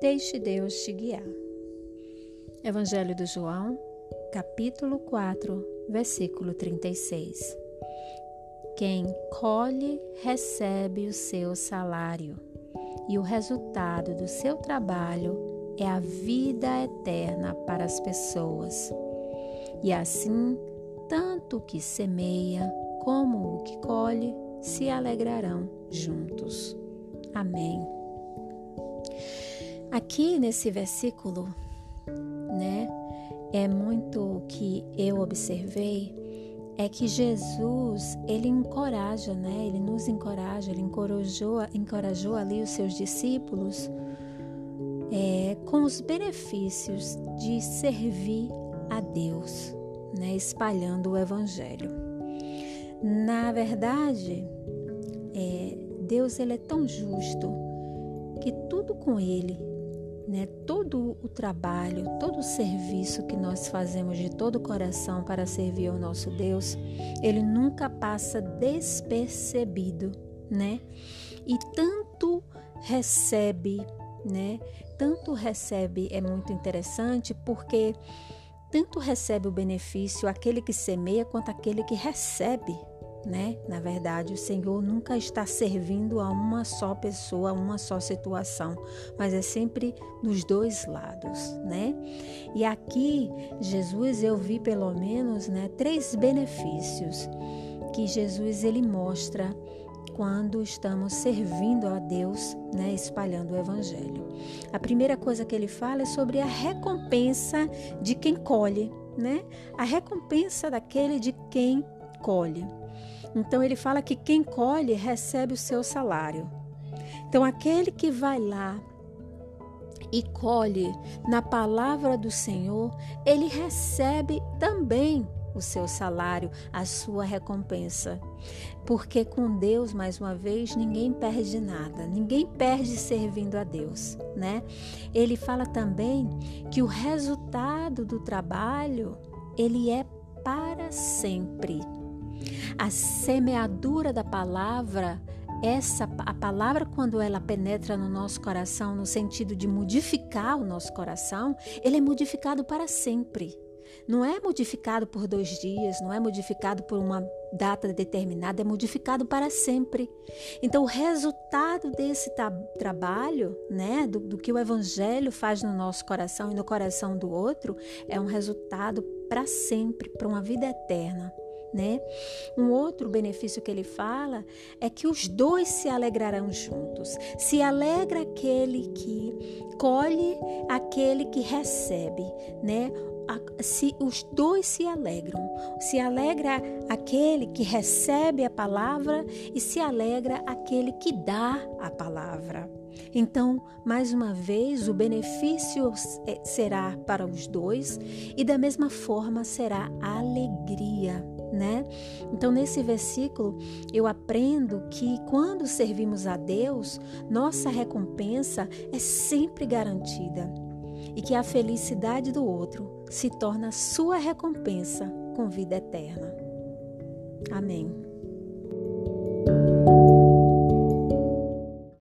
Deixe Deus te guiar. Evangelho do João, capítulo 4, versículo 36. Quem colhe, recebe o seu salário, e o resultado do seu trabalho é a vida eterna para as pessoas. E assim, tanto o que semeia como o que colhe se alegrarão juntos. Amém. Aqui nesse versículo, né, é muito o que eu observei é que Jesus, ele encoraja, né? Ele nos encoraja, ele encorajou, encorajou ali os seus discípulos é, com os benefícios de servir a Deus, né? Espalhando o Evangelho. Na verdade, é, Deus ele é tão justo que tudo com ele né, todo o trabalho, todo o serviço que nós fazemos de todo o coração para servir ao nosso Deus, ele nunca passa despercebido, né? E tanto recebe, né? Tanto recebe é muito interessante porque tanto recebe o benefício aquele que semeia quanto aquele que recebe né? Na verdade, o Senhor nunca está servindo a uma só pessoa, a uma só situação, mas é sempre dos dois lados, né? E aqui, Jesus, eu vi pelo menos, né, três benefícios que Jesus ele mostra quando estamos servindo a Deus, né, espalhando o evangelho. A primeira coisa que ele fala é sobre a recompensa de quem colhe, né? A recompensa daquele de quem colhe. Então ele fala que quem colhe recebe o seu salário. Então aquele que vai lá e colhe na palavra do Senhor, ele recebe também o seu salário, a sua recompensa. Porque com Deus, mais uma vez, ninguém perde nada, ninguém perde servindo a Deus, né? Ele fala também que o resultado do trabalho, ele é para sempre. A semeadura da palavra, essa a palavra quando ela penetra no nosso coração no sentido de modificar o nosso coração, ele é modificado para sempre. Não é modificado por dois dias, não é modificado por uma data determinada, é modificado para sempre. Então, o resultado desse trabalho, né, do, do que o Evangelho faz no nosso coração e no coração do outro, é um resultado para sempre, para uma vida eterna né? Um outro benefício que ele fala é que os dois se alegrarão juntos. Se alegra aquele que colhe, aquele que recebe, né? Se os dois se alegram, se alegra aquele que recebe a palavra e se alegra aquele que dá a palavra. Então, mais uma vez, o benefício será para os dois e da mesma forma será a alegria né? Então, nesse versículo, eu aprendo que quando servimos a Deus, nossa recompensa é sempre garantida e que a felicidade do outro se torna sua recompensa com vida eterna. Amém.